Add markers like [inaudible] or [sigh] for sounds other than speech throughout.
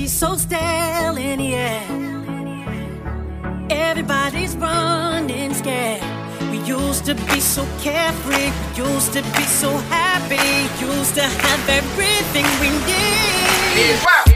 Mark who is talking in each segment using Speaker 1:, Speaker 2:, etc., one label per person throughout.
Speaker 1: energy so stale air. Everybody's running scared. We used to be so carefree, we used to be so happy, used to have everything we need.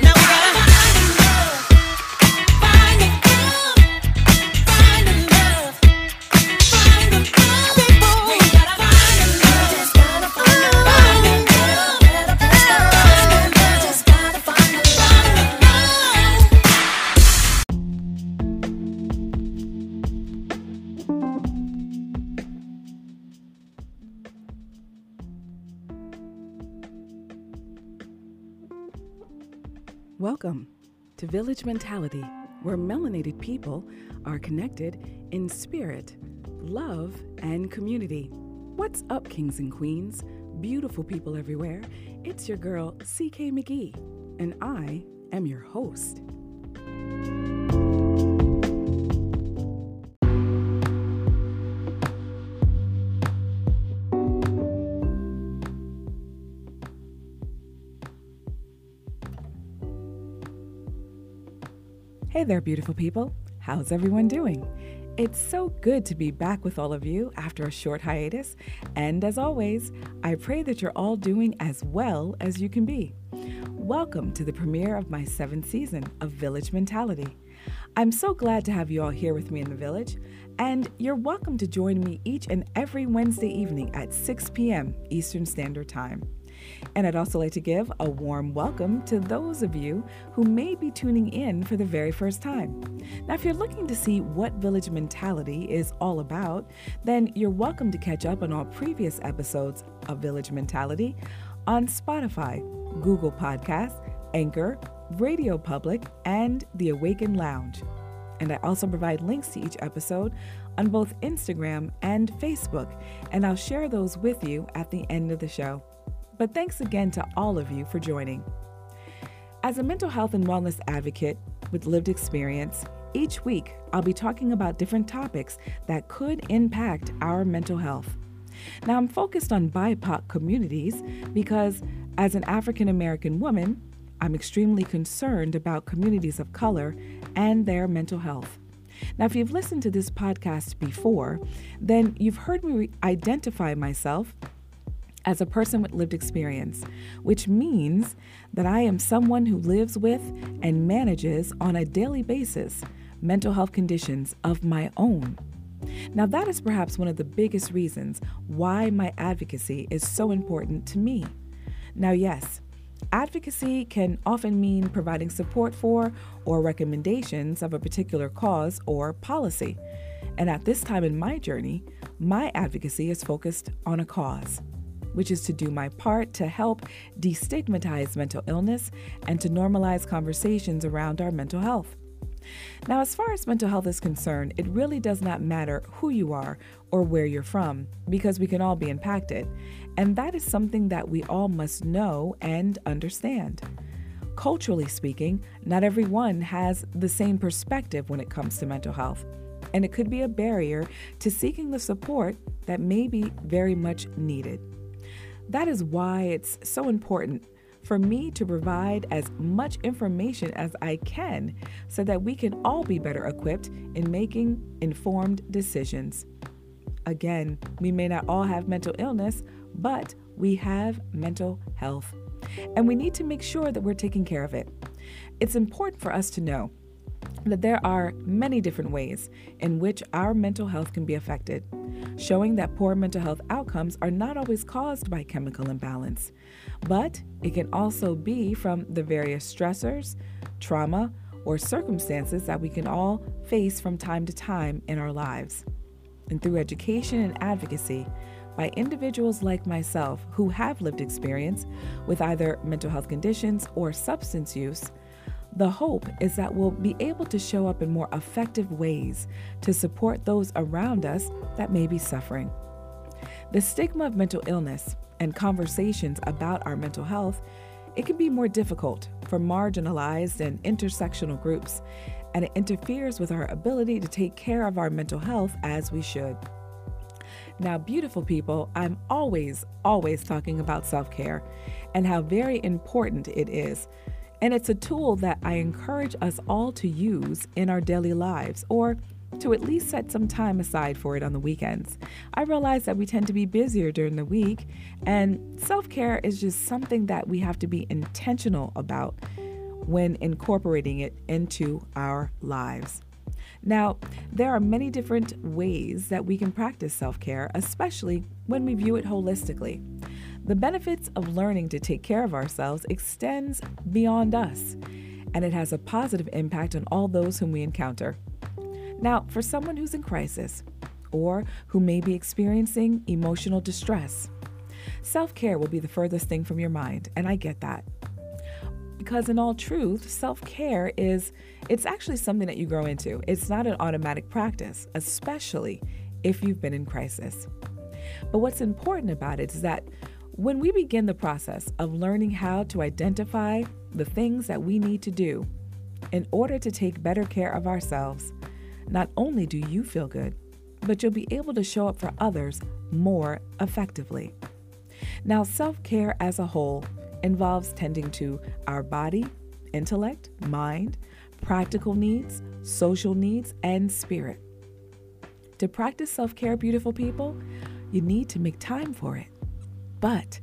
Speaker 2: Welcome to Village Mentality, where melanated people are connected in spirit, love, and community. What's up, kings and queens? Beautiful people everywhere. It's your girl, CK McGee, and I am your host. Hey there, beautiful people. How's everyone doing? It's so good to be back with all of you after a short hiatus. And as always, I pray that you're all doing as well as you can be. Welcome to the premiere of my seventh season of Village Mentality. I'm so glad to have you all here with me in the village, and you're welcome to join me each and every Wednesday evening at 6 p.m. Eastern Standard Time. And I'd also like to give a warm welcome to those of you who may be tuning in for the very first time. Now, if you're looking to see what Village Mentality is all about, then you're welcome to catch up on all previous episodes of Village Mentality on Spotify, Google Podcasts, Anchor, Radio Public, and the Awaken Lounge. And I also provide links to each episode on both Instagram and Facebook, and I'll share those with you at the end of the show. But thanks again to all of you for joining. As a mental health and wellness advocate with lived experience, each week I'll be talking about different topics that could impact our mental health. Now, I'm focused on BIPOC communities because, as an African American woman, I'm extremely concerned about communities of color and their mental health. Now, if you've listened to this podcast before, then you've heard me re- identify myself as a person with lived experience, which means that I am someone who lives with and manages on a daily basis mental health conditions of my own. Now, that is perhaps one of the biggest reasons why my advocacy is so important to me. Now, yes, advocacy can often mean providing support for or recommendations of a particular cause or policy. And at this time in my journey, my advocacy is focused on a cause which is to do my part to help destigmatize mental illness and to normalize conversations around our mental health. Now, as far as mental health is concerned, it really does not matter who you are or where you're from because we can all be impacted. And that is something that we all must know and understand. Culturally speaking, not everyone has the same perspective when it comes to mental health, and it could be a barrier to seeking the support that may be very much needed. That is why it's so important for me to provide as much information as I can so that we can all be better equipped in making informed decisions. Again, we may not all have mental illness, but we have mental health. And we need to make sure that we're taking care of it. It's important for us to know that there are many different ways in which our mental health can be affected, showing that poor mental health outcomes are not always caused by chemical imbalance, but it can also be from the various stressors, trauma, or circumstances that we can all face from time to time in our lives. And through education and advocacy, by individuals like myself who have lived experience with either mental health conditions or substance use, the hope is that we'll be able to show up in more effective ways to support those around us that may be suffering. The stigma of mental illness and conversations about our mental health, it can be more difficult for marginalized and intersectional groups, and it interferes with our ability to take care of our mental health as we should. Now, beautiful people, I'm always, always talking about self care and how very important it is And it's a tool that I encourage us all to use in our daily lives or to at least set some time aside for it on the weekends. I realize that we tend to be busier during the week, and self care is just something that we have to be intentional about when incorporating it into our lives. Now, there are many different ways that we can practice self care, especially when we view it holistically. The benefits of learning to take care of ourselves extends beyond us, and it has a positive impact on all those whom we encounter. Now, for someone who's in crisis or who may be experiencing emotional distress, self care will be the furthest thing from your mind, and I get that. Because in all truth, self-care is it's actually something that you grow into. It's not an automatic practice, especially if you've been in crisis. But what's important about it is that when we begin the process of learning how to identify the things that we need to do in order to take better care of ourselves, not only do you feel good, but you'll be able to show up for others more effectively. Now, self care as a whole involves tending to our body, intellect, mind, practical needs, social needs, and spirit. To practice self care, beautiful people, you need to make time for it. But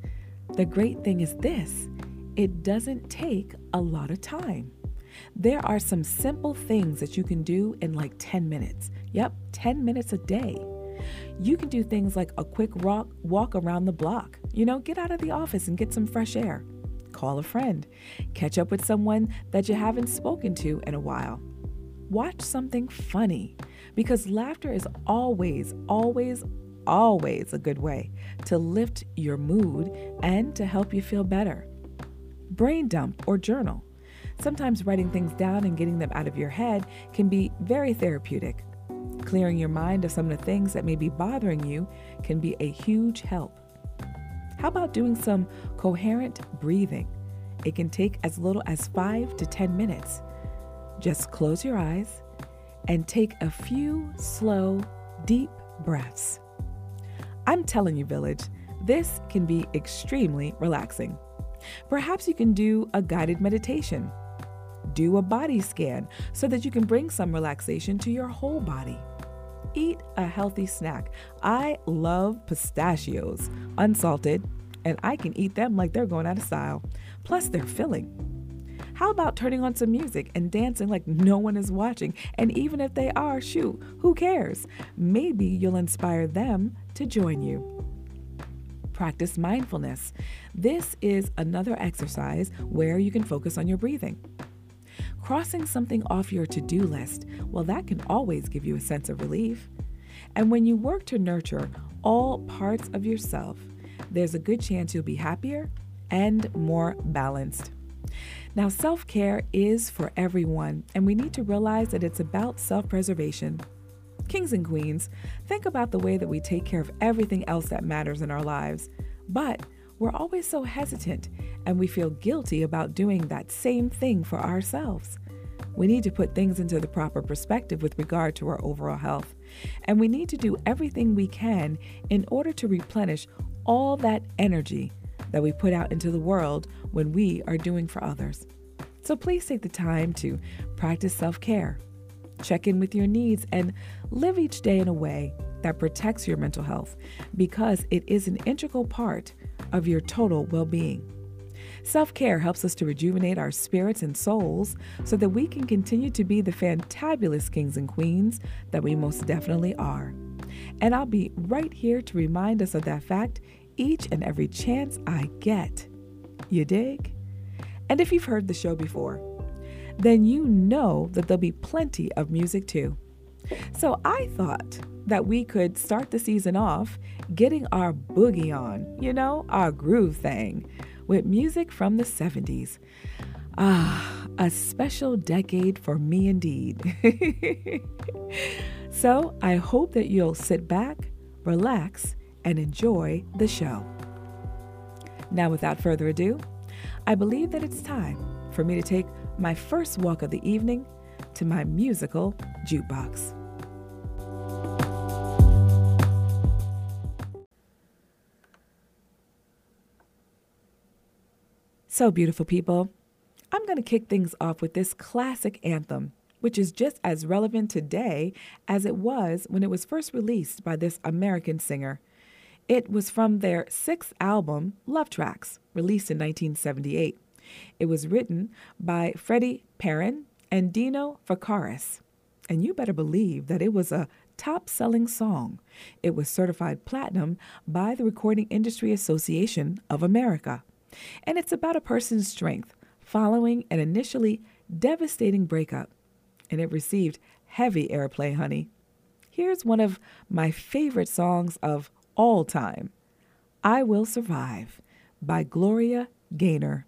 Speaker 2: the great thing is this it doesn't take a lot of time. There are some simple things that you can do in like 10 minutes. Yep, 10 minutes a day. You can do things like a quick walk, walk around the block. You know, get out of the office and get some fresh air. Call a friend. Catch up with someone that you haven't spoken to in a while. Watch something funny because laughter is always, always, always a good way to lift your mood and to help you feel better. Brain dump or journal. Sometimes writing things down and getting them out of your head can be very therapeutic. Clearing your mind of some of the things that may be bothering you can be a huge help. How about doing some coherent breathing? It can take as little as 5 to 10 minutes. Just close your eyes and take a few slow, deep breaths. I'm telling you, Village, this can be extremely relaxing. Perhaps you can do a guided meditation. Do a body scan so that you can bring some relaxation to your whole body. Eat a healthy snack. I love pistachios, unsalted, and I can eat them like they're going out of style. Plus, they're filling. How about turning on some music and dancing like no one is watching? And even if they are, shoot, who cares? Maybe you'll inspire them to join you. Practice mindfulness. This is another exercise where you can focus on your breathing. Crossing something off your to do list, well, that can always give you a sense of relief. And when you work to nurture all parts of yourself, there's a good chance you'll be happier and more balanced. Now, self care is for everyone, and we need to realize that it's about self preservation. Kings and queens, think about the way that we take care of everything else that matters in our lives, but we're always so hesitant and we feel guilty about doing that same thing for ourselves. We need to put things into the proper perspective with regard to our overall health, and we need to do everything we can in order to replenish all that energy that we put out into the world when we are doing for others. So please take the time to practice self care, check in with your needs, and live each day in a way that protects your mental health because it is an integral part of your total well being. Self care helps us to rejuvenate our spirits and souls so that we can continue to be the fantabulous kings and queens that we most definitely are. And I'll be right here to remind us of that fact each and every chance I get. You dig? And if you've heard the show before, then you know that there'll be plenty of music too. So I thought that we could start the season off getting our boogie on, you know, our groove thing, with music from the 70s. Ah, a special decade for me indeed. [laughs] so I hope that you'll sit back, relax, and enjoy the show. Now, without further ado, I believe that it's time for me to take my first walk of the evening to my musical jukebox. So, beautiful people, I'm going to kick things off with this classic anthem, which is just as relevant today as it was when it was first released by this American singer. It was from their sixth album, Love Tracks, released in 1978. It was written by Freddie Perren and Dino Fekaris. And you better believe that it was a top selling song. It was certified platinum by the Recording Industry Association of America. And it's about a person's strength following an initially devastating breakup. And it received heavy airplay, honey. Here's one of my favorite songs of all time I Will Survive by Gloria Gaynor.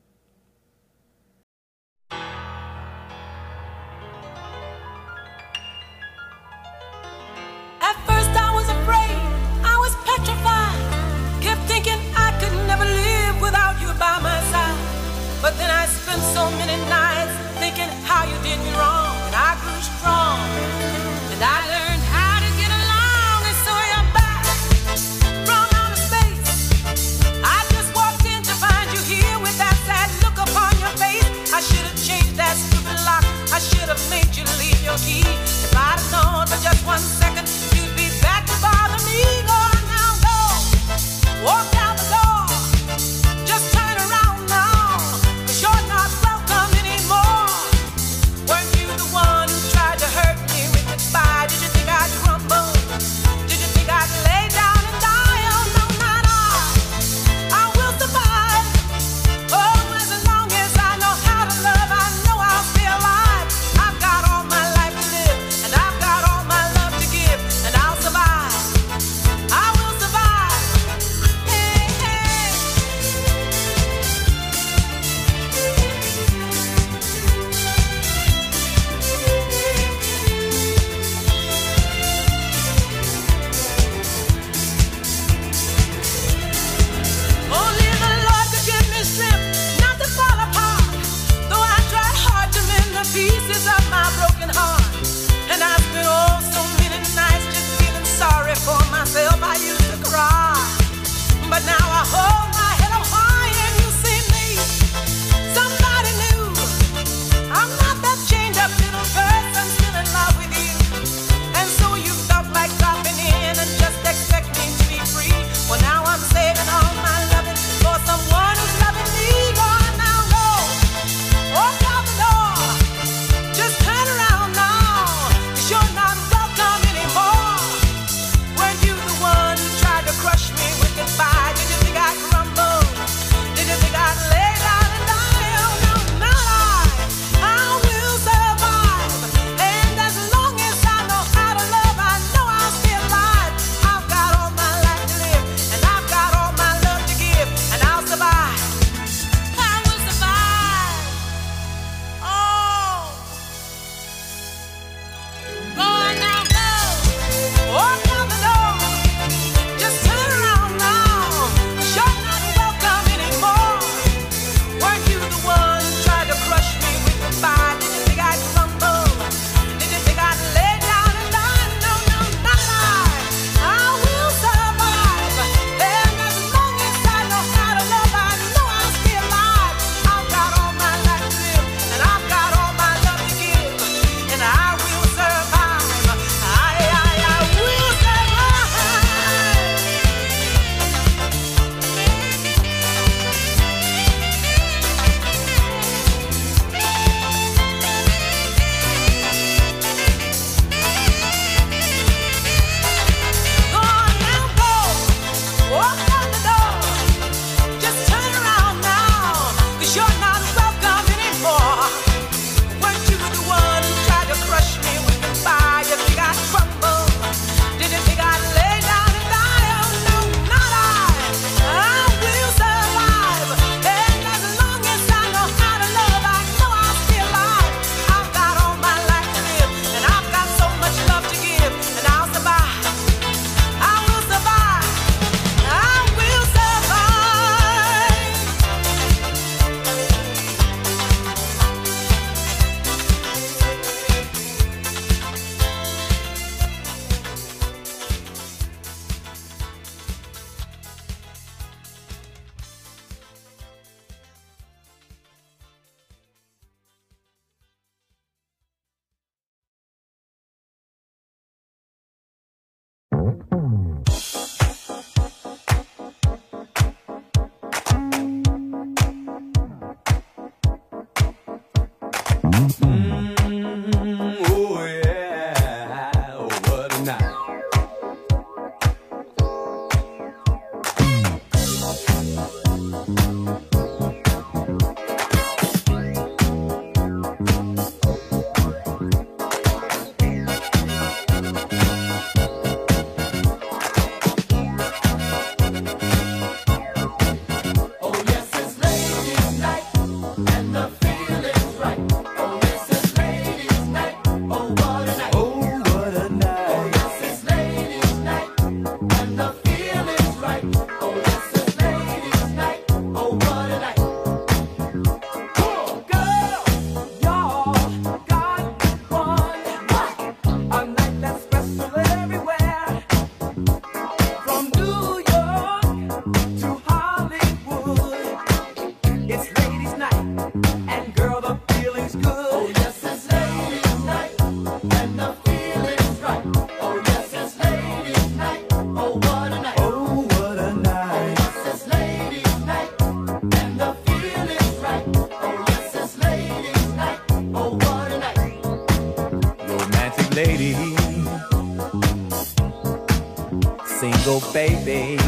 Speaker 1: baby.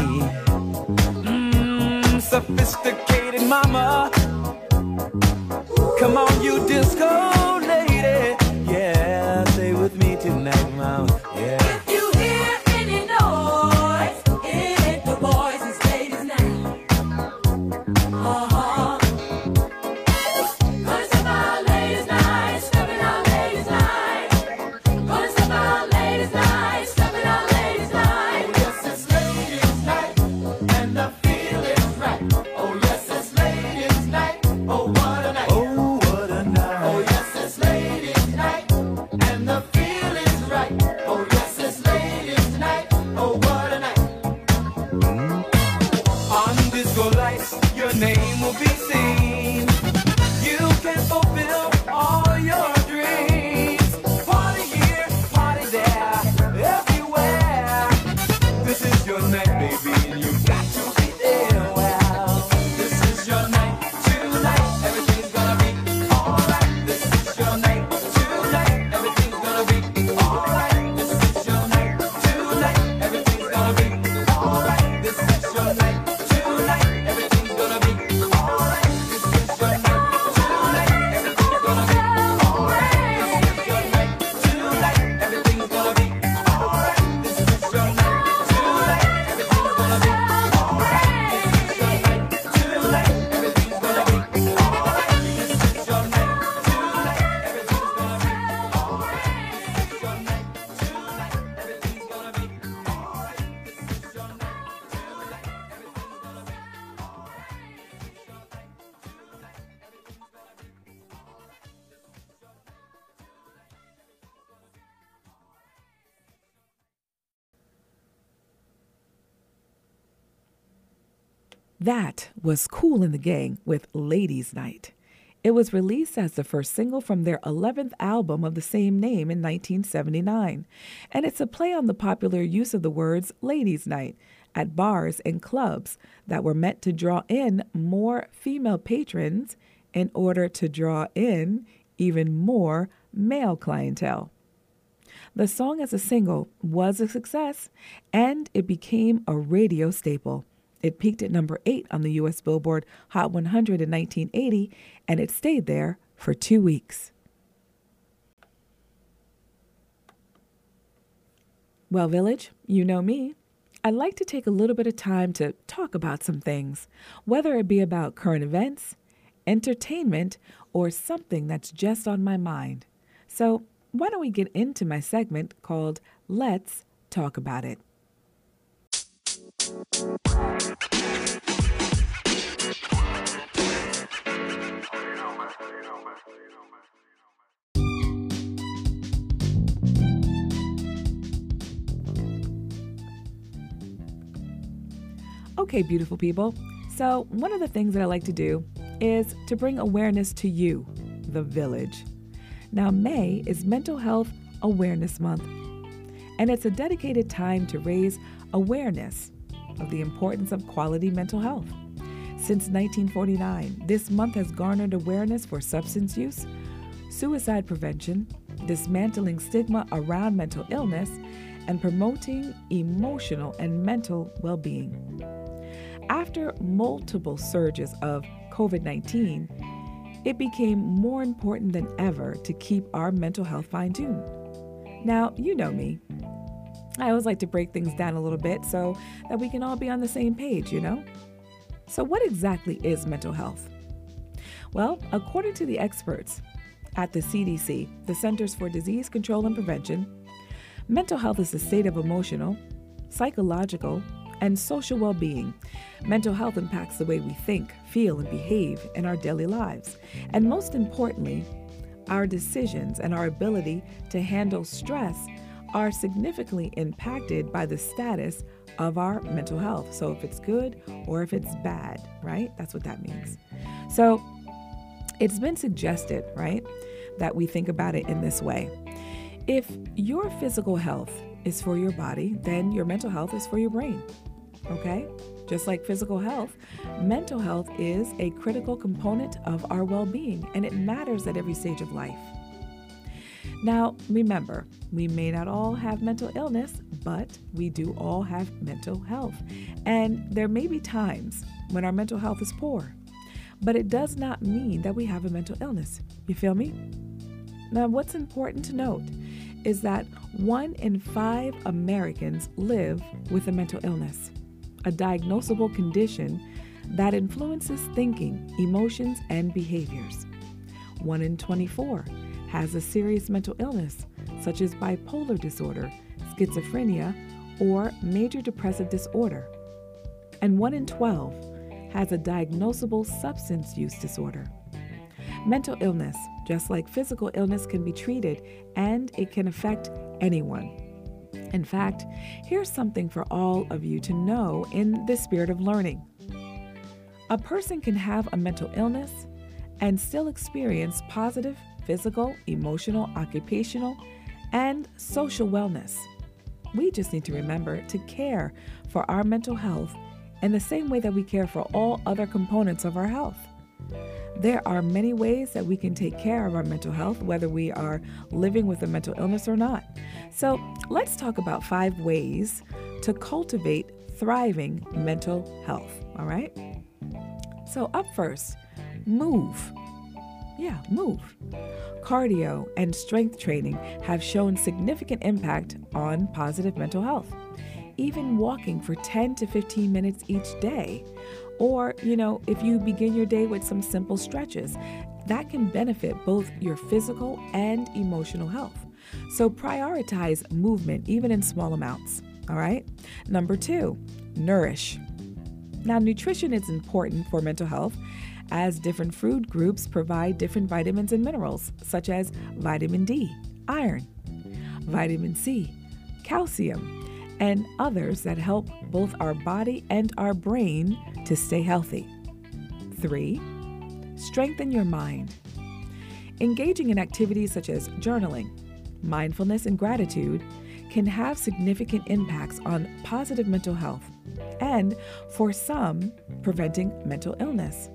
Speaker 2: That was Kool and the Gang with Ladies Night. It was released as the first single from their 11th album of the same name in 1979, and it's a play on the popular use of the words Ladies Night at bars and clubs that were meant to draw in more female patrons in order to draw in even more male clientele. The song as a single was a success and it became a radio staple. It peaked at number 8 on the US Billboard Hot 100 in 1980, and it stayed there for two weeks. Well, Village, you know me. I like to take a little bit of time to talk about some things, whether it be about current events, entertainment, or something that's just on my mind. So, why don't we get into my segment called Let's Talk About It? Okay, beautiful people. So, one of the things that I like to do is to bring awareness to you, the village. Now, May is Mental Health Awareness Month, and it's a dedicated time to raise awareness of the importance of quality mental health. Since 1949, this month has garnered awareness for substance use, suicide prevention, dismantling stigma around mental illness, and promoting emotional and mental well being. After multiple surges of COVID 19, it became more important than ever to keep our mental health fine tuned. Now, you know me. I always like to break things down a little bit so that we can all be on the same page, you know? So, what exactly is mental health? Well, according to the experts at the CDC, the Centers for Disease Control and Prevention, mental health is a state of emotional, psychological, and social well being. Mental health impacts the way we think, feel, and behave in our daily lives. And most importantly, our decisions and our ability to handle stress are significantly impacted by the status of our mental health. So, if it's good or if it's bad, right? That's what that means. So, it's been suggested, right, that we think about it in this way. If your physical health is for your body, then your mental health is for your brain. Okay? Just like physical health, mental health is a critical component of our well being, and it matters at every stage of life. Now, remember, we may not all have mental illness, but we do all have mental health. And there may be times when our mental health is poor, but it does not mean that we have a mental illness. You feel me? Now, what's important to note is that one in five Americans live with a mental illness, a diagnosable condition that influences thinking, emotions, and behaviors. One in 24 has a serious mental illness, such as bipolar disorder, schizophrenia, or major depressive disorder. And one in 12 has a diagnosable substance use disorder. Mental illness, just like physical illness, can be treated and it can affect anyone. In fact, here's something for all of you to know in the spirit of learning. A person can have a mental illness and still experience positive physical, emotional, occupational, and social wellness. We just need to remember to care for our mental health in the same way that we care for all other components of our health. There are many ways that we can take care of our mental health, whether we are living with a mental illness or not. So, let's talk about five ways to cultivate thriving mental health. All right? So, up first, move. Yeah, move. Cardio and strength training have shown significant impact on positive mental health. Even walking for 10 to 15 minutes each day, or, you know, if you begin your day with some simple stretches, that can benefit both your physical and emotional health. So prioritize movement even in small amounts. All right? Number two, nourish. Now, nutrition is important for mental health as different food groups provide different vitamins and minerals, such as vitamin D, iron, vitamin C, calcium, and others that help both our body and our brain to stay healthy. 3. Strengthen your mind. Engaging in activities such as journaling, mindfulness, and gratitude can have significant impacts on positive mental health and, for some, preventing mental illness.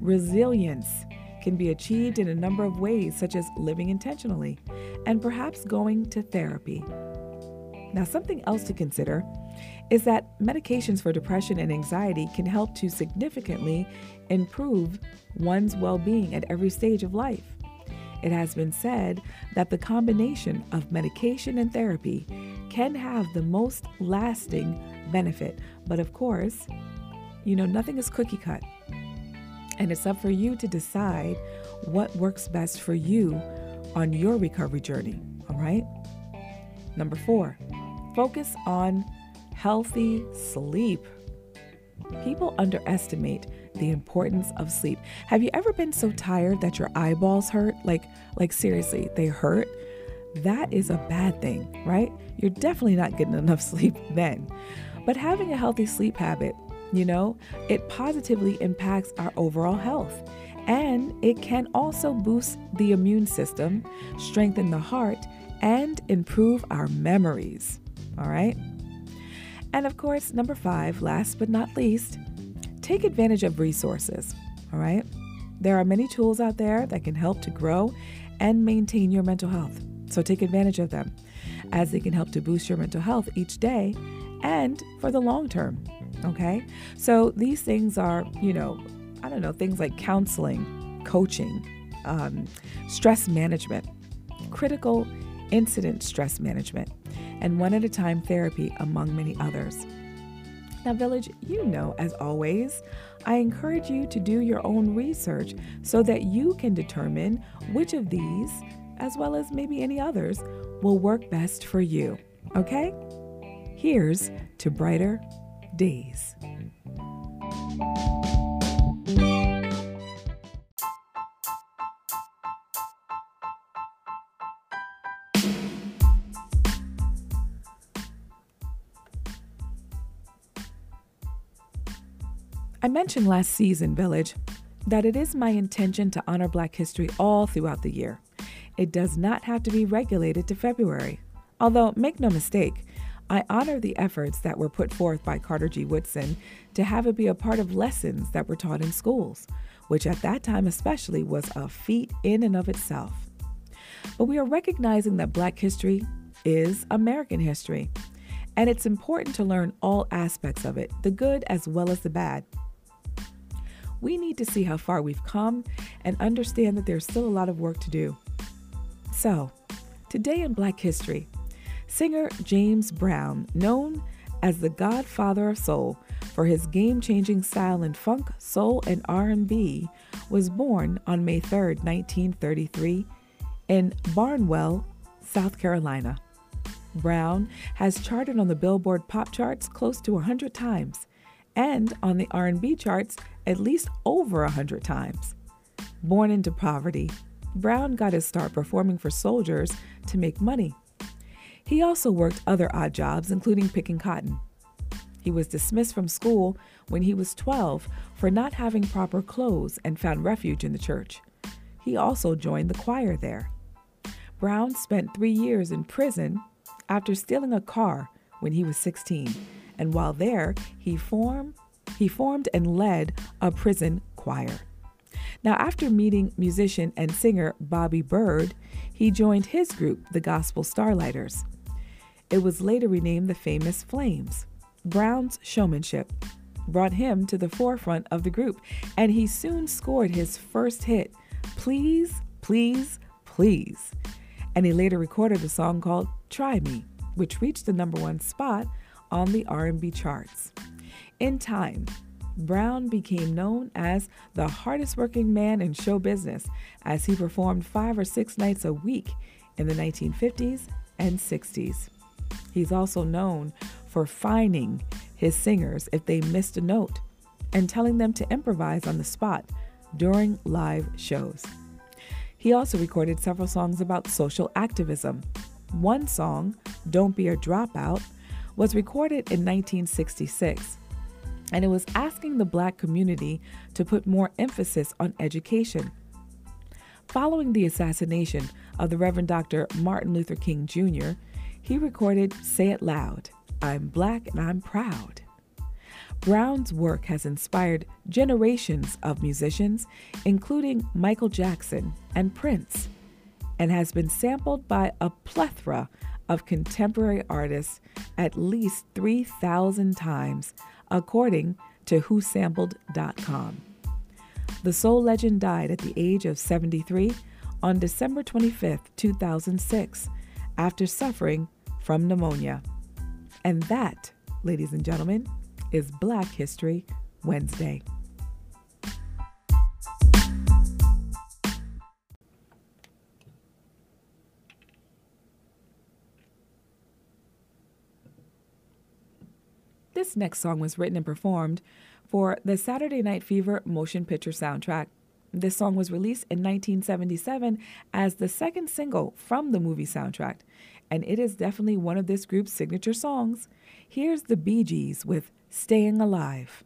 Speaker 2: Resilience can be achieved in a number of ways, such as living intentionally and perhaps going to therapy. Now, something else to consider is that medications for depression and anxiety can help to significantly improve one's well being at every stage of life. It has been said that the combination of medication and therapy can have the most lasting benefit, but of course, you know, nothing is cookie cut. And it's up for you to decide what works best for you on your recovery journey, all right? Number four, focus on healthy sleep. People underestimate the importance of sleep. Have you ever been so tired that your eyeballs hurt? Like like seriously, they hurt? That is a bad thing, right? You're definitely not getting enough [laughs] sleep then. But having a healthy sleep habit you know, it positively impacts our overall health. And it can also boost the immune system, strengthen the heart, and improve our memories. All right? And of course, number five, last but not least, take advantage of resources. All right? There are many tools out there that can help to grow and maintain your mental health. So take advantage of them as they can help to boost your mental health each day and for the long term. Okay? So these things are, you know, I don't know, things like counseling, coaching, um, stress management, critical incident stress management, and one at a time therapy, among many others. Now, Village, you know, as always, I encourage you to do your own research so that you can determine which of these, as well as maybe any others, will work best for you. Okay? Here's to brighter days. I mentioned last season, Village, that it is my intention to honor Black history all throughout the year. It does not have to be regulated to February. Although, make no mistake, I honor the efforts that were put forth by Carter G. Woodson to have it be a part of lessons that were taught in schools, which at that time especially was a feat in and of itself. But we are recognizing that Black history is American history, and it's important to learn all aspects of it, the good as well as the bad we need to see how far we've come and understand that there's still a lot of work to do. So, today in Black History, singer James Brown, known as the godfather of soul for his game-changing style in funk, soul, and R&B, was born on May 3, 1933, in Barnwell, South Carolina. Brown has charted on the Billboard pop charts close to 100 times and on the R&B charts at least over a hundred times. Born into poverty, Brown got his start performing for soldiers to make money. He also worked other odd jobs, including picking cotton. He was dismissed from school when he was 12 for not having proper clothes and found refuge in the church. He also joined the choir there. Brown spent three years in prison after stealing a car when he was 16, and while there, he formed he formed and led a prison choir. Now, after meeting musician and singer Bobby Byrd, he joined his group, the Gospel Starlighters. It was later renamed the Famous Flames. Brown's showmanship brought him to the forefront of the group, and he soon scored his first hit, Please, Please, Please. And he later recorded a song called Try Me, which reached the number one spot on the R&B charts. In time, Brown became known as the hardest working man in show business as he performed five or six nights a week in the 1950s and 60s. He's also known for fining his singers if they missed a note and telling them to improvise on the spot during live shows. He also recorded several songs about social activism. One song, Don't Be a Dropout, was recorded in 1966 and it was asking the black community to put more emphasis on education. Following the assassination of the Reverend Dr. Martin Luther King Jr., he recorded Say It Loud I'm Black and I'm Proud. Brown's work has inspired generations of musicians, including Michael Jackson and Prince, and has been sampled by a plethora of contemporary artists at least 3,000 times according to WhoSampled.com. The soul legend died at the age of 73 on December 25, 2006, after suffering from pneumonia. And that, ladies and gentlemen, is Black History Wednesday. This next song was written and performed for the Saturday Night Fever motion picture soundtrack. This song was released in 1977 as the second single from the movie soundtrack, and it is definitely one of this group's signature songs. Here's the Bee Gees with Staying Alive.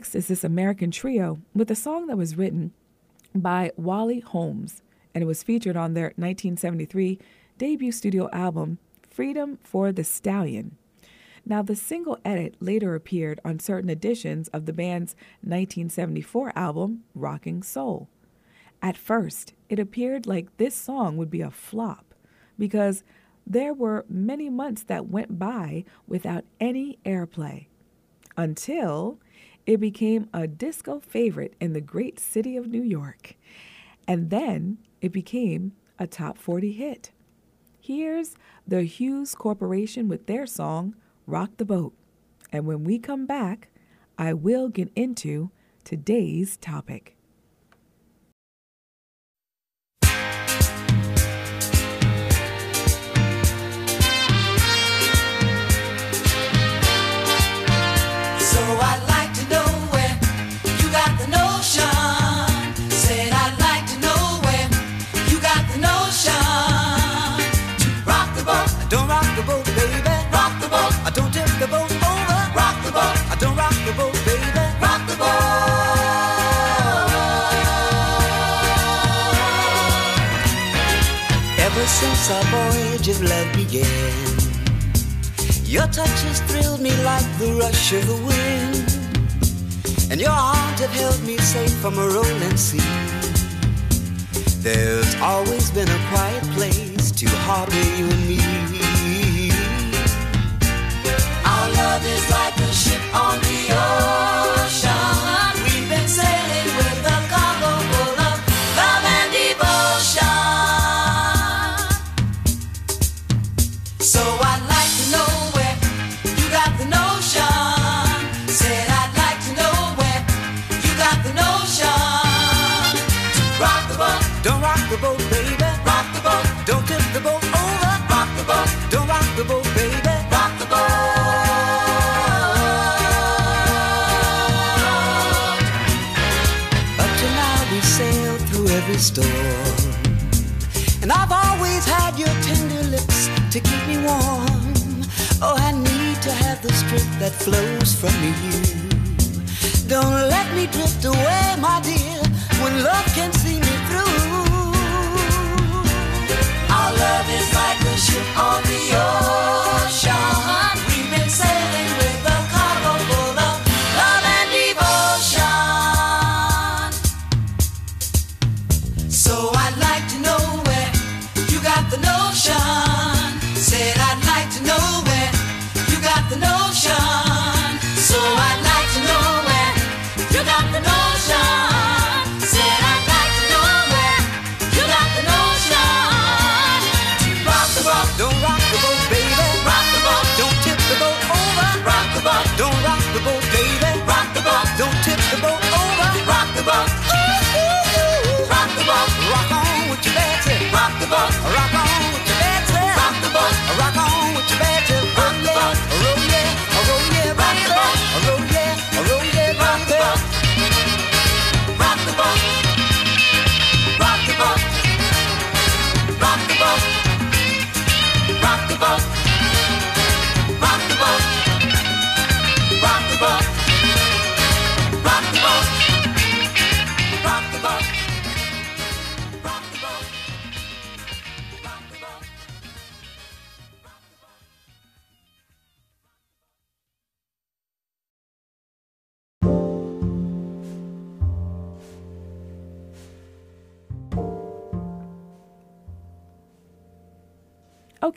Speaker 2: Next is this American trio with a song that was written by Wally Holmes and it was featured on their 1973 debut studio album, Freedom for the Stallion. Now, the single edit later appeared on certain editions of the band's 1974 album, Rocking Soul. At first, it appeared like this song would be a flop because there were many months that went by without any airplay until it became a disco favorite in the great city of New York. And then it became a top 40 hit. Here's the Hues Corporation with their song, Rock the Boat. And when we come back, I will get into today's topic.
Speaker 1: Since our voyage of love began. Your touch has thrilled me like the rush of the wind, and your arms have held me safe from a rolling sea. There's always been a quiet place to harbor you and me. Our love is like a ship on the ocean. We've been sailing the strength that flows from you. Don't let me drift away, my dear, when love can see me through. Our love is like a ship on the ocean.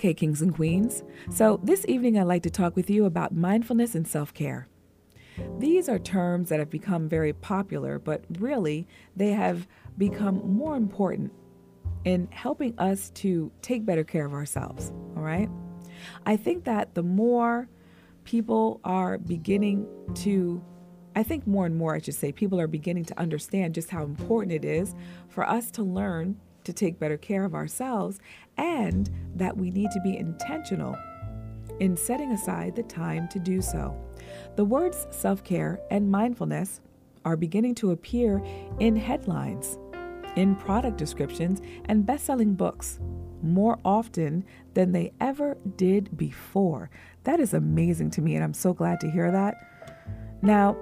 Speaker 2: Okay, kings and queens. So, this evening I'd like to talk with you about mindfulness and self care. These are terms that have become very popular, but really they have become more important in helping us to take better care of ourselves. All right. I think that the more people are beginning to, I think more and more, I should say, people are beginning to understand just how important it is for us to learn to take better care of ourselves and that we need to be intentional in setting aside the time to do so. The words self care and mindfulness are beginning to appear in headlines, in product descriptions, and best selling books more often than they ever did before. That is amazing to me, and I'm so glad to hear that. Now,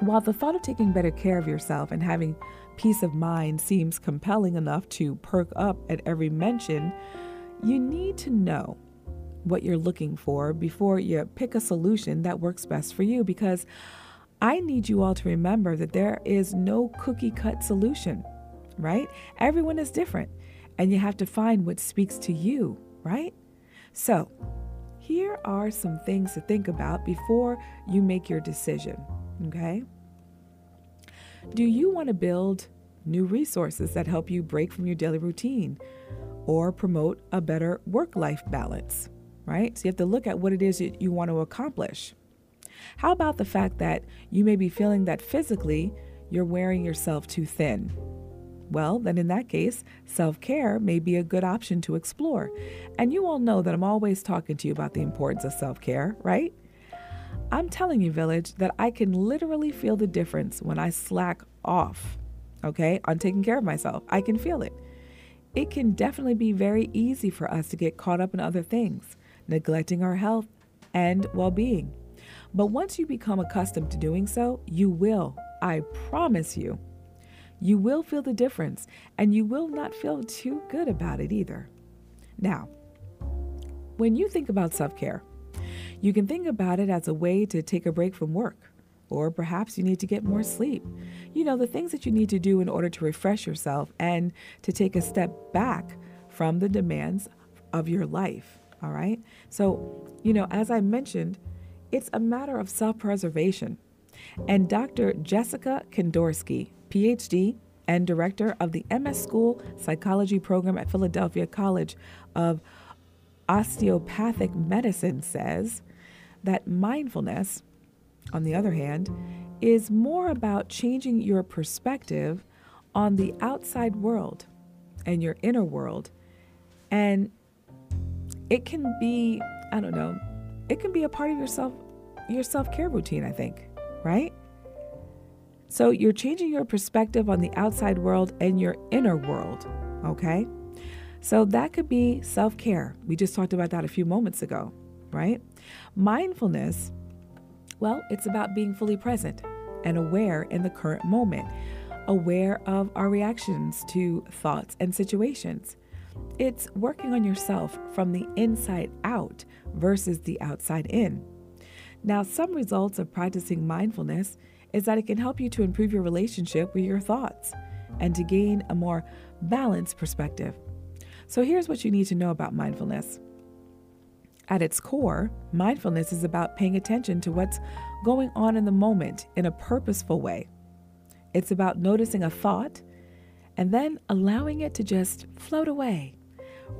Speaker 2: While the thought of taking better care of yourself and having peace of mind seems compelling enough to perk up at every mention, you need to know what you're looking for before you pick a solution that works best for you because I need you all to remember that there is no cookie cut solution, right? Everyone is different and you have to find what speaks to you, right? So, here are some things to think about before you make your decision, okay? Do you want to build new resources that help you break from your daily routine or promote a better work life balance? Right? So you have to look at what it is that you want to accomplish. How about the fact that you may be feeling that physically you're wearing yourself too thin? Well, then in that case, self care may be a good option to explore. And you all know that I'm always talking to you about the importance of self care, right? I'm telling you, Village, that I can literally feel the difference when I slack off, okay, on taking care of myself. I can feel it. It can definitely be very easy for us to get caught up in other things, neglecting our health and well being. But once you become accustomed to doing so, you will, I promise you, you will feel the difference and you will not feel too good about it either. Now, when you think about self care, you can think about it as a way to take a break from work, or perhaps you need to get more sleep. You know, the things that you need to do in order to refresh yourself and to take a step back from the demands of your life. All right. So, you know, as I mentioned, it's a matter of self preservation. And Dr. Jessica Kendorski, PhD, and director of the MS School Psychology Program at Philadelphia College of Osteopathic Medicine says that mindfulness, on the other hand, is more about changing your perspective on the outside world and your inner world. And it can be, I don't know, it can be a part of your self your self-care routine, I think, right? So you're changing your perspective on the outside world and your inner world, okay? So that could be self care. We just talked about that a few moments ago, right? Mindfulness, well, it's about being fully present and aware in the current moment, aware of our reactions to thoughts and situations. It's working on yourself from the inside out versus the outside in. Now, some results of practicing mindfulness is that it can help you to improve your relationship with your thoughts and to gain a more balanced perspective. So here's what you need to know about mindfulness. At its core, mindfulness is about paying attention to what's going on in the moment in a purposeful way. It's about noticing a thought and then allowing it to just float away,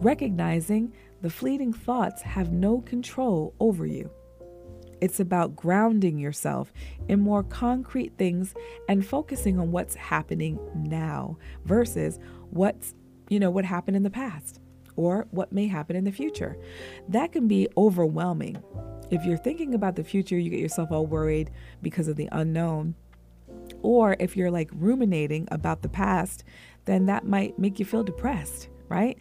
Speaker 2: recognizing the fleeting thoughts have no control over you. It's about grounding yourself in more concrete things and focusing on what's happening now versus what's you know, what happened in the past or what may happen in the future. That can be overwhelming. If you're thinking about the future, you get yourself all worried because of the unknown. Or if you're like ruminating about the past, then that might make you feel depressed, right?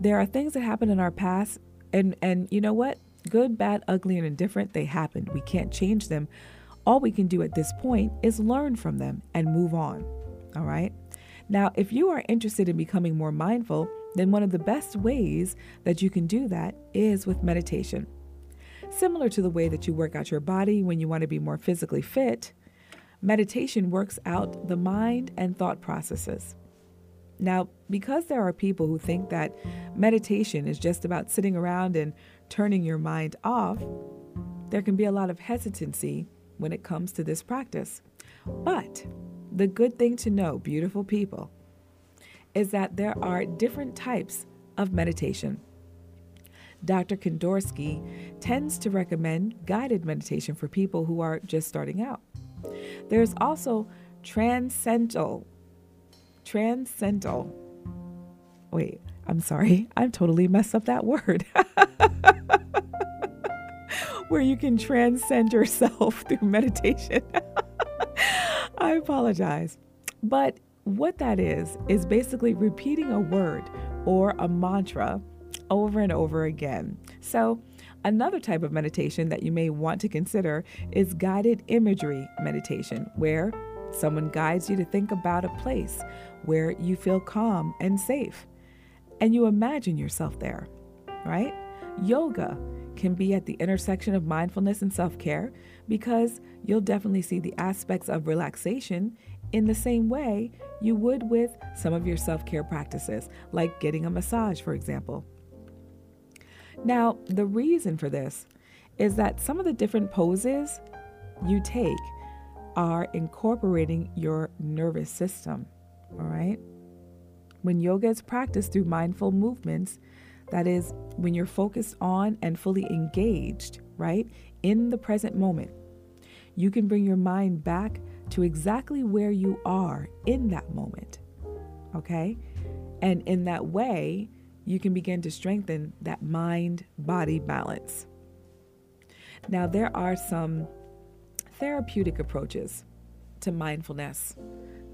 Speaker 2: There are things that happen in our past and and you know what? Good, bad, ugly and indifferent, they happened. We can't change them. All we can do at this point is learn from them and move on. All right? Now, if you are interested in becoming more mindful, then one of the best ways that you can do that is with meditation. Similar to the way that you work out your body when you want to be more physically fit, meditation works out the mind and thought processes. Now, because there are people who think that meditation is just about sitting around and turning your mind off, there can be a lot of hesitancy when it comes to this practice. But the good thing to know, beautiful people, is that there are different types of meditation. Dr. Kendorski tends to recommend guided meditation for people who are just starting out. There's also transcendental, transcendental, wait, I'm sorry, [laughs] I'm totally messed up that word. [laughs] Where you can transcend yourself [laughs] through meditation. I apologize. But what that is, is basically repeating a word or a mantra over and over again. So Another type of meditation that you may want to consider is guided imagery meditation, where someone guides you to think about a place where you feel calm and safe, and you imagine yourself there, right? Yoga can be at the intersection of mindfulness and self care because you'll definitely see the aspects of relaxation in the same way you would with some of your self care practices, like getting a massage, for example. Now, the reason for this is that some of the different poses you take are incorporating your nervous system, all right? When yoga is practiced through mindful movements, that is, when you're focused on and fully engaged, right, in the present moment, you can bring your mind back to exactly where you are in that moment, okay? And in that way, you can begin to strengthen that mind body balance. Now, there are some therapeutic approaches to mindfulness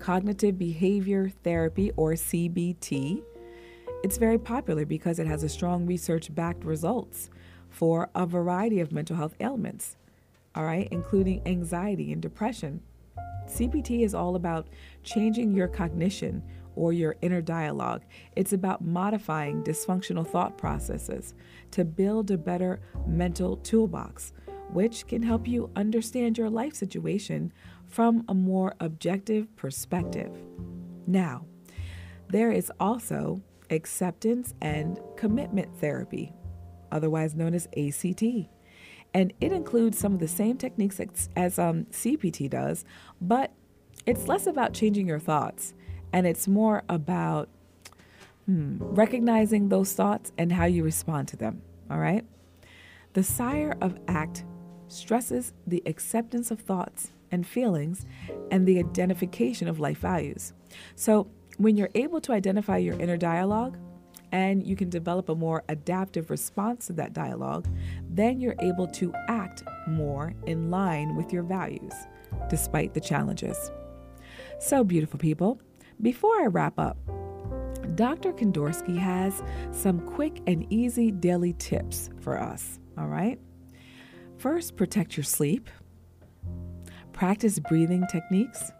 Speaker 2: cognitive behavior therapy, or CBT. It's very popular because it has a strong research backed results for a variety of mental health ailments, all right, including anxiety and depression. CBT is all about changing your cognition or your inner dialogue. It's about modifying dysfunctional thought processes to build a better mental toolbox, which can help you understand your life situation from a more objective perspective. Now, there is also acceptance and commitment therapy, otherwise known as ACT. And it includes some of the same techniques as, as um, CBT does, but it's less about changing your thoughts and it's more about hmm, recognizing those thoughts and how you respond to them. All right? The sire of ACT stresses the acceptance of thoughts and feelings and the identification of life values. So, when you're able to identify your inner dialogue and you can develop a more adaptive response to that dialogue, then you're able to act more in line with your values despite the challenges. So, beautiful people, before I wrap up, Dr. Kendorski has some quick and easy daily tips for us, all right? First, protect your sleep. Practice breathing techniques.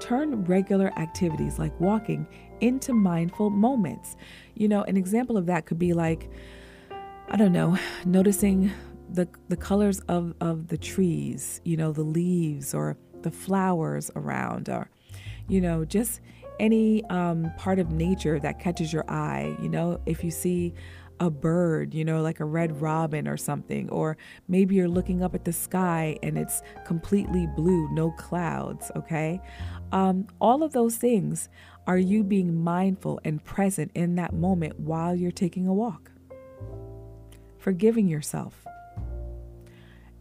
Speaker 2: Turn regular activities like walking into mindful moments. You know, an example of that could be like, I don't know, noticing the, the colors of, of the trees, you know, the leaves or the flowers around, or you know, just any um, part of nature that catches your eye. You know, if you see a bird, you know, like a red robin or something, or maybe you're looking up at the sky and it's completely blue, no clouds, okay? Um, all of those things are you being mindful and present in that moment while you're taking a walk. Forgiving yourself.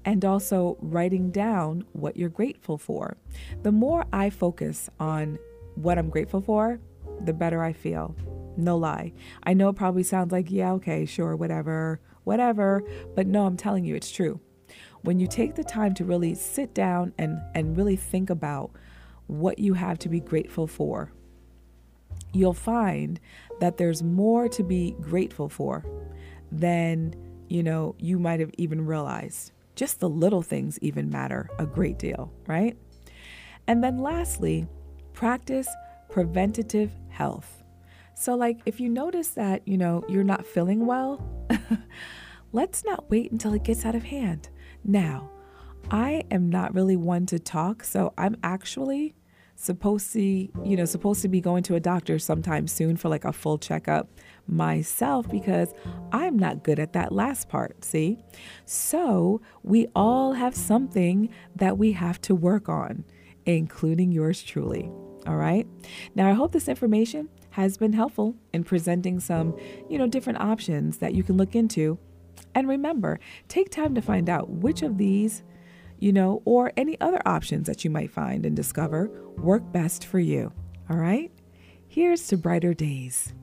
Speaker 2: And also writing down what you're grateful for. The more I focus on what I'm grateful for, the better I feel. No lie. I know it probably sounds like, yeah, okay, sure, whatever, whatever. But no, I'm telling you, it's true. When you take the time to really sit down and, and really think about what you have to be grateful for, you'll find that there's more to be grateful for than, you know, you might have even realized. Just the little things even matter a great deal, right? And then lastly, practice preventative health. So, like, if you notice that, you know, you're not feeling well, [laughs] let's not wait until it gets out of hand. Now, I am not really one to talk, so I'm actually supposed to, you know, supposed to be going to a doctor sometime soon for like a full checkup myself because I'm not good at that last part, see? So, we all have something that we have to work on, including yours truly. All right. Now, I hope this information has been helpful in presenting some, you know, different options that you can look into. And remember, take time to find out which of these, you know, or any other options that you might find and discover work best for you. All right. Here's to brighter days.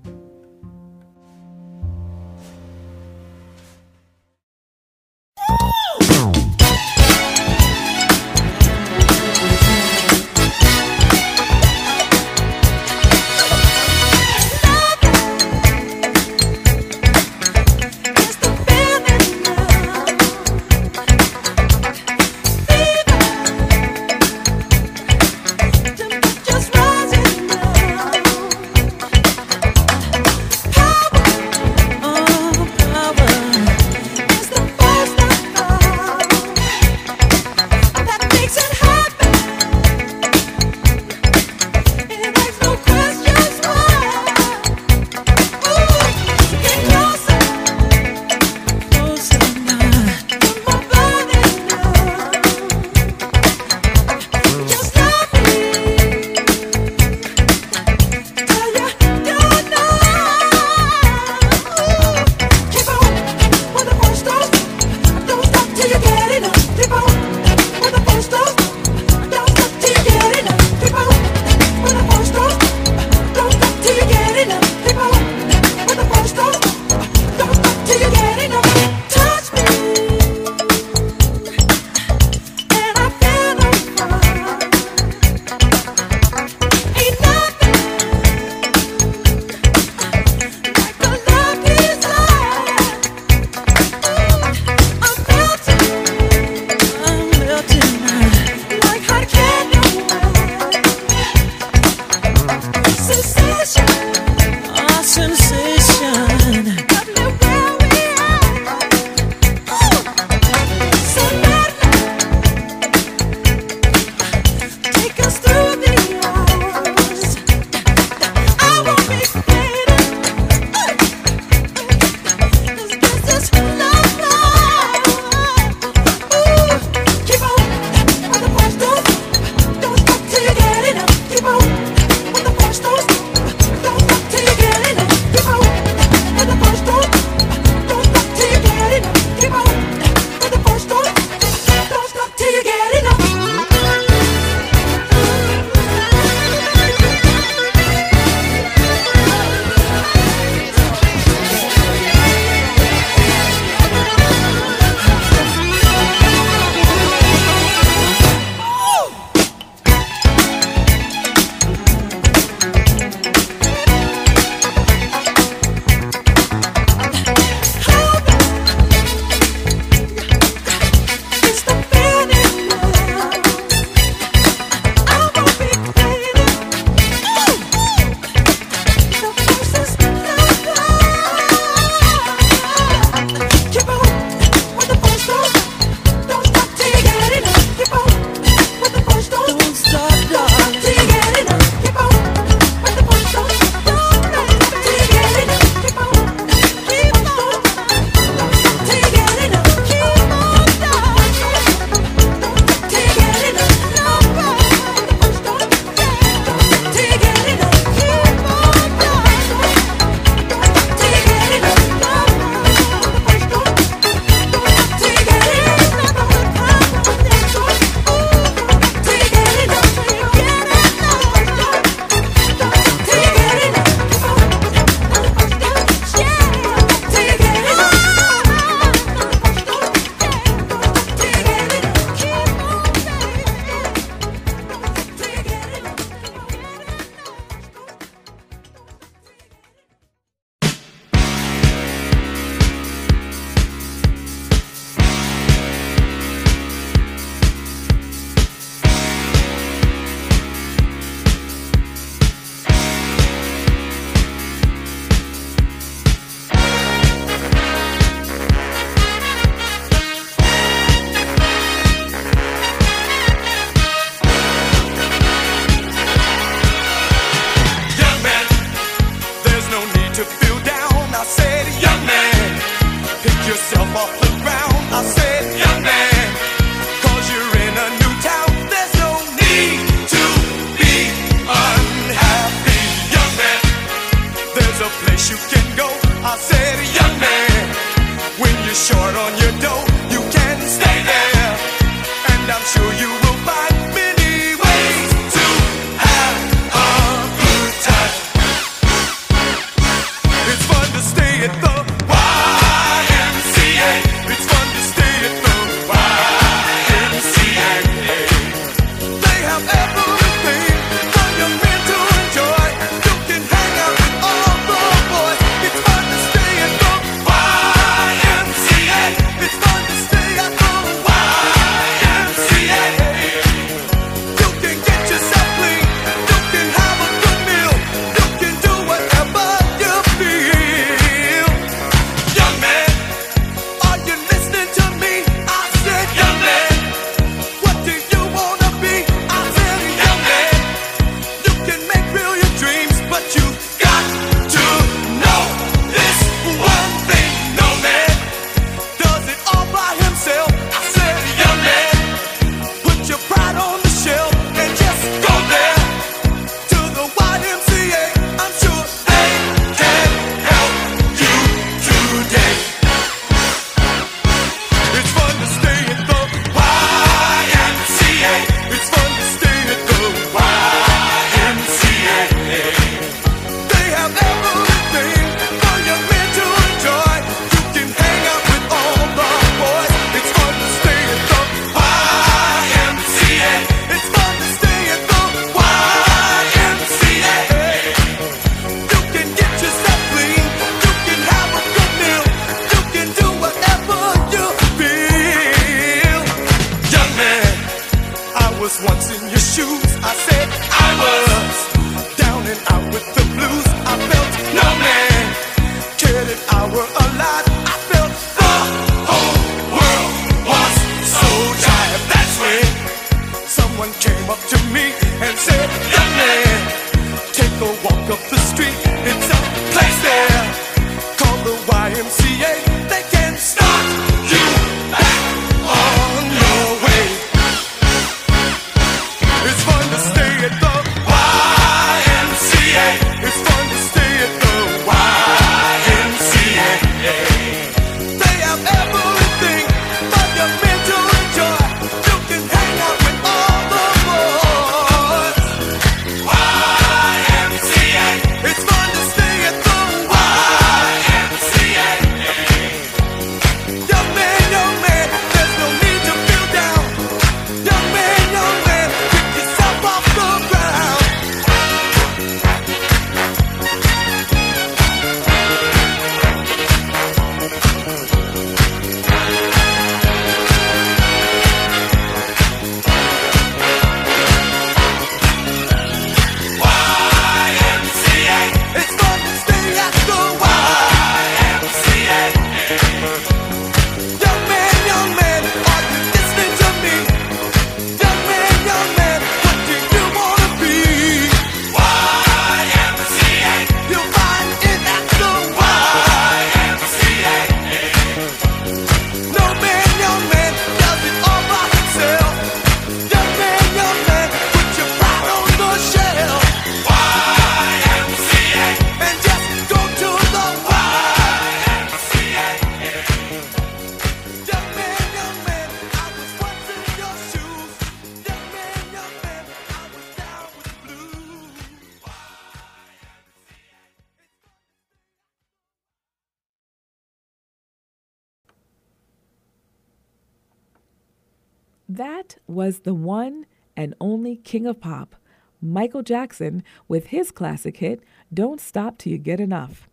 Speaker 2: King of pop, Michael Jackson, with his classic hit, Don't Stop Till You Get Enough.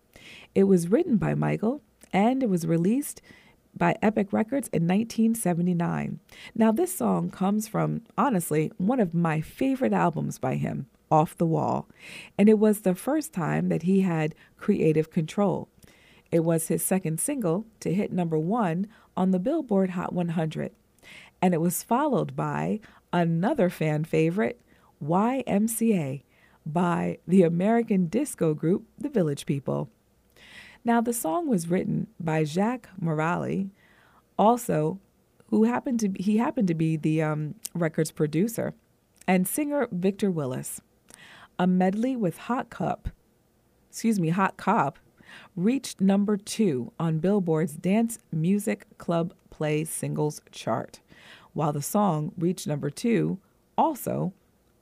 Speaker 2: It was written by Michael and it was released by Epic Records in 1979. Now, this song comes from, honestly, one of my favorite albums by him, Off the Wall, and it was the first time that he had creative control. It was his second single to hit number one on the Billboard Hot 100 and it was followed by another fan favorite, YMCA, by the American disco group The Village People. Now, the song was written by Jacques Morali, also who happened to he happened to be the um, record's producer, and singer Victor Willis. A medley with Hot Cup, excuse me, Hot Cop, reached number two on Billboard's Dance Music Club Play Singles chart, while the song reached number two also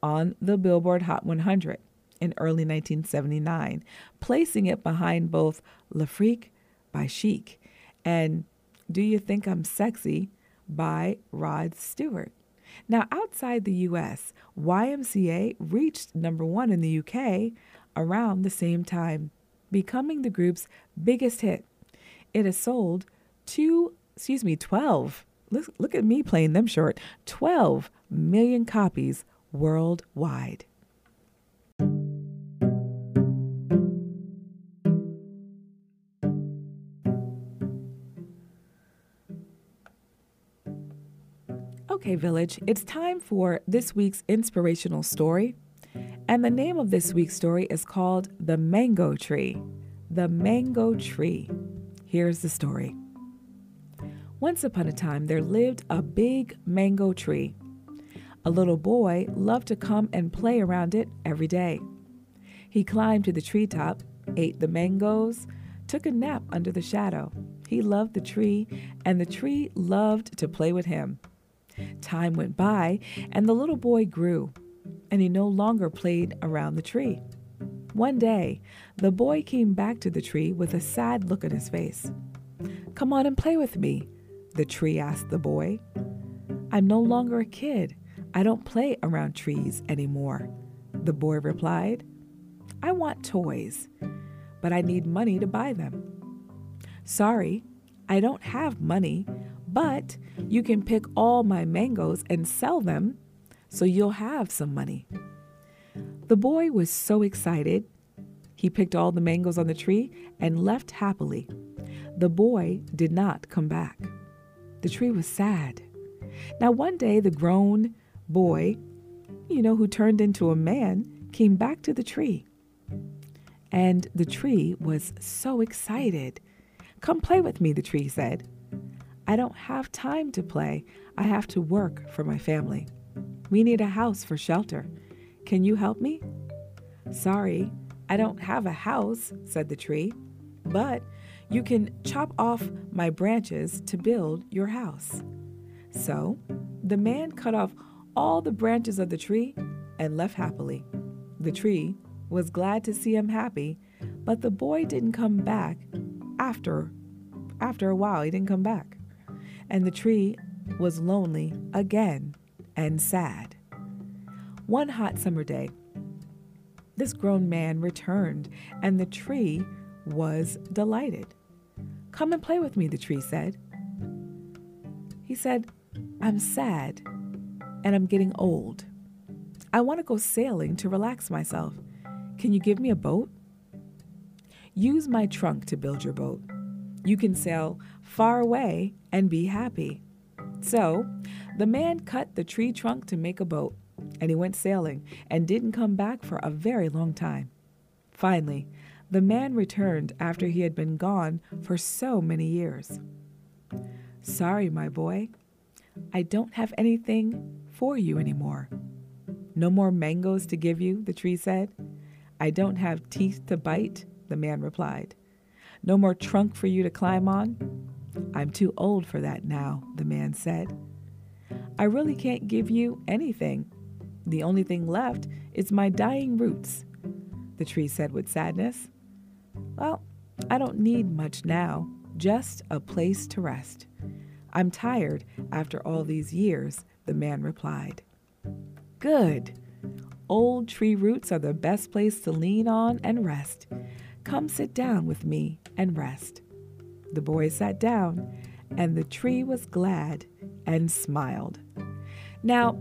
Speaker 2: on the Billboard Hot 100 in early 1979, placing it behind both Le Freak by Chic and Do You Think I'm Sexy by Rod Stewart. Now, outside the US, YMCA reached number one in the UK around the same time, becoming the group's biggest hit. It has sold two, excuse me, 12. Look, look at me playing them short 12 million copies worldwide. Okay, Village, it's time for this week's inspirational story. And the name of this week's story is called The Mango Tree. The Mango Tree. Here's the story. Once upon a time, there lived a big mango tree. A little boy loved to come and play around it every day. He climbed to the treetop, ate the mangoes, took a nap under the shadow. He loved the tree, and the tree loved to play with him. Time went by, and the little boy grew, and he no longer played around the tree. One day, the boy came back to the tree with a sad look on his face. Come on and play with me, the tree asked the boy. I'm no longer a kid. I don't play around trees anymore, the boy replied. I want toys, but I need money to buy them. Sorry, I don't have money, but you can pick all my mangoes and sell them so you'll have some money. The boy was so excited. He picked all the mangoes on the tree and left happily. The boy did not come back. The tree was sad. Now, one day, the grown boy, you know, who turned into a man, came back to the tree. And the tree was so excited. Come play with me, the tree said. I don't have time to play. I have to work for my family. We need a house for shelter. Can you help me? Sorry, I don't have a house, said the tree, but you can chop off my branches to build your house. So the man cut off all the branches of the tree and left happily. The tree was glad to see him happy, but the boy didn't come back after after a while he didn't come back and the tree was lonely again and sad. One hot summer day, this grown man returned, and the tree was delighted. Come and play with me, the tree said. He said, I'm sad and I'm getting old. I want to go sailing to relax myself. Can you give me a boat? Use my trunk to build your boat. You can sail far away and be happy. So the man cut the tree trunk to make a boat, and he went sailing and didn't come back for a very long time. Finally, the man returned after he had been gone for so many years. Sorry, my boy, I don't have anything for you anymore. No more mangoes to give you, the tree said. I don't have teeth to bite, the man replied. No more trunk for you to climb on? I'm too old for that now, the man said. I really can't give you anything. The only thing left is my dying roots, the tree said with sadness. Well, I don't need much now, just a place to rest. I'm tired after all these years, the man replied. Good. Old tree roots are the best place to lean on and rest. Come sit down with me and rest. The boy sat down, and the tree was glad and smiled. Now,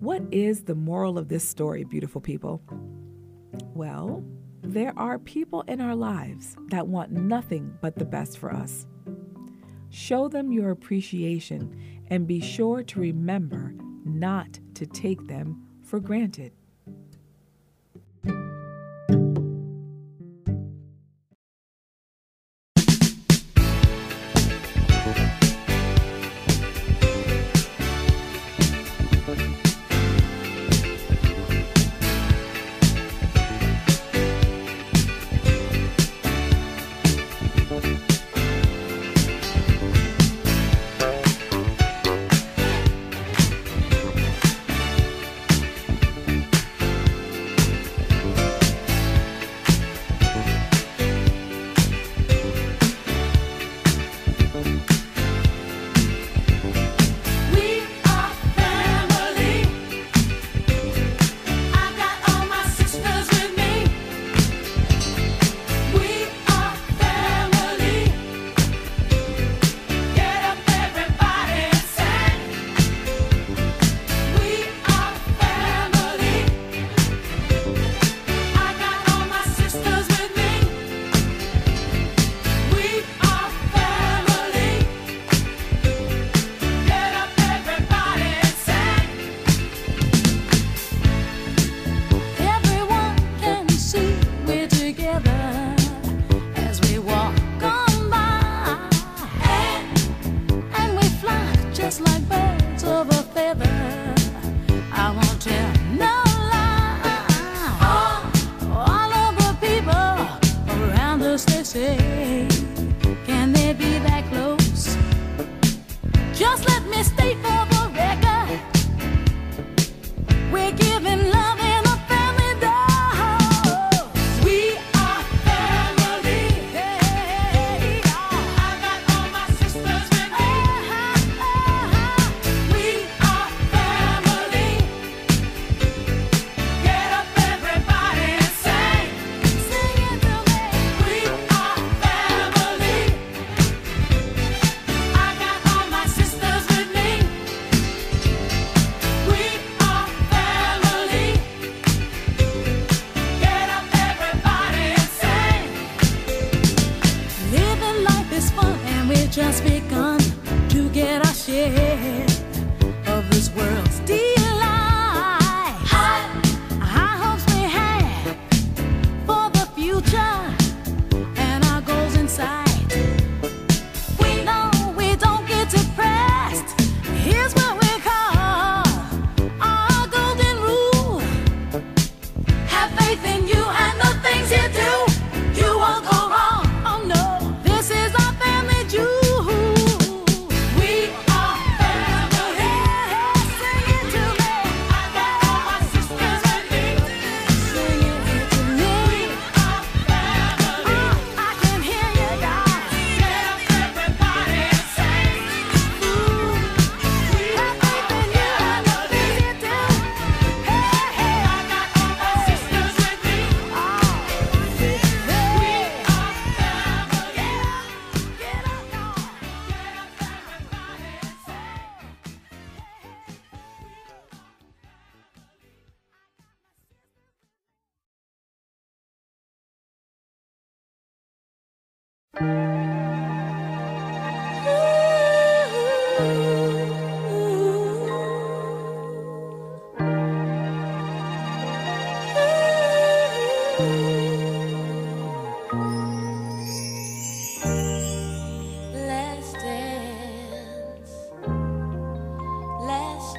Speaker 2: what is the moral of this story, beautiful people? Well, there are people in our lives that want nothing but the best for us. Show them your appreciation and be sure to remember not to take them for granted.
Speaker 1: Just let me stay for the record, we're giving.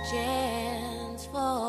Speaker 2: chance for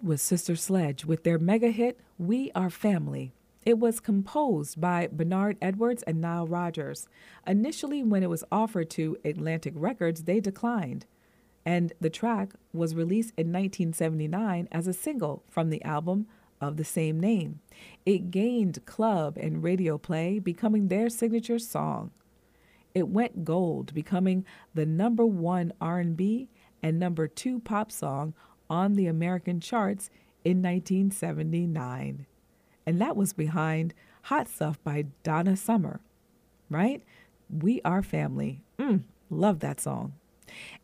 Speaker 2: That was Sister Sledge with their mega hit, We Are Family. It was composed by Bernard Edwards and Nile Rodgers. Initially, when it was offered to Atlantic Records, they declined, and the track was released in 1979 as a single from the album of the same name. It gained club and radio play, becoming their signature song. It went gold, becoming the number 1 R&B and number 2 pop song on the American charts in 1979. And that was behind Hot Stuff by Donna Summer, right? We Are Family. Mm, love that song.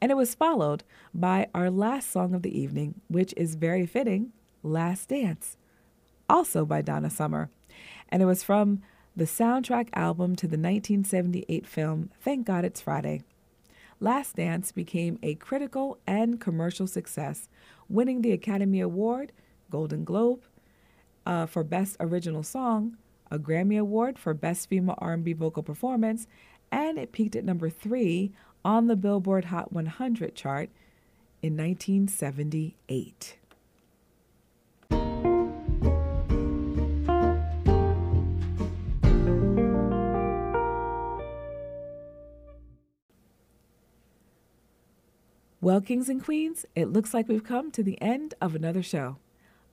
Speaker 2: And it was followed by our last song of the evening, which is very fitting Last Dance, also by Donna Summer. And it was from the soundtrack album to the 1978 film Thank God It's Friday. Last Dance became a critical and commercial success, winning the Academy Award, Golden Globe uh, for Best Original Song, a Grammy Award for Best Female R&B Vocal Performance, and it peaked at number three on the Billboard Hot 100 chart in 1978. Well, kings and queens, it looks like we've come to the end of another show.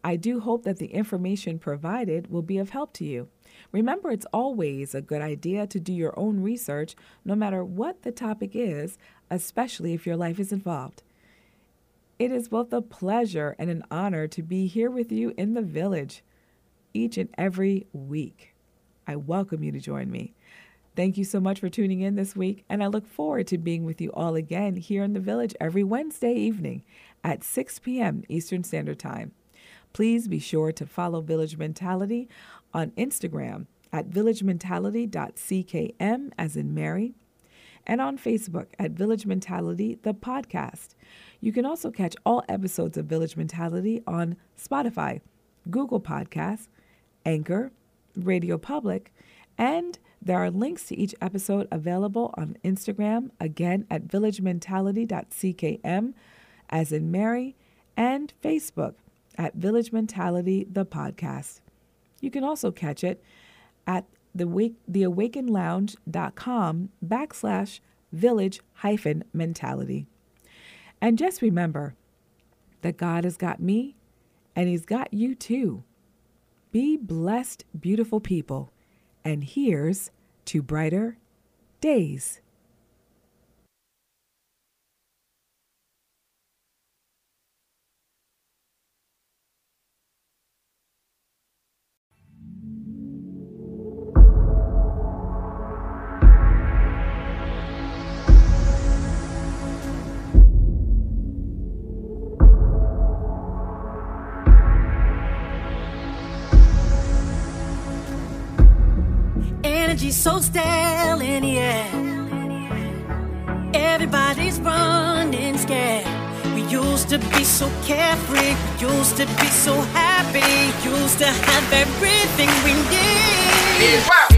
Speaker 2: I do hope that the information provided will be of help to you. Remember, it's always a good idea to do your own research, no matter what the topic is, especially if your life is involved. It is both a pleasure and an honor to be here with you in the village each and every week. I welcome you to join me. Thank you so much for tuning in this week, and I look forward to being with you all again here in the village every Wednesday evening at 6 p.m. Eastern Standard Time. Please be sure to follow Village Mentality on Instagram at villagementality.ckm, as in Mary, and on Facebook at Village Mentality, the podcast. You can also catch all episodes of Village Mentality on Spotify, Google Podcasts, Anchor, Radio Public, and there are links to each episode available on Instagram, again at villagementality.ckm, as in Mary, and Facebook at Village Mentality, the podcast. You can also catch it at the wake, theawakenlounge.com backslash village hyphen mentality. And just remember that God has got me and He's got you too. Be blessed, beautiful people. And here's to brighter days.
Speaker 1: Energy so stale in the air. Everybody's running scared. We used to be so carefree, we used to be so happy, used to have everything we need.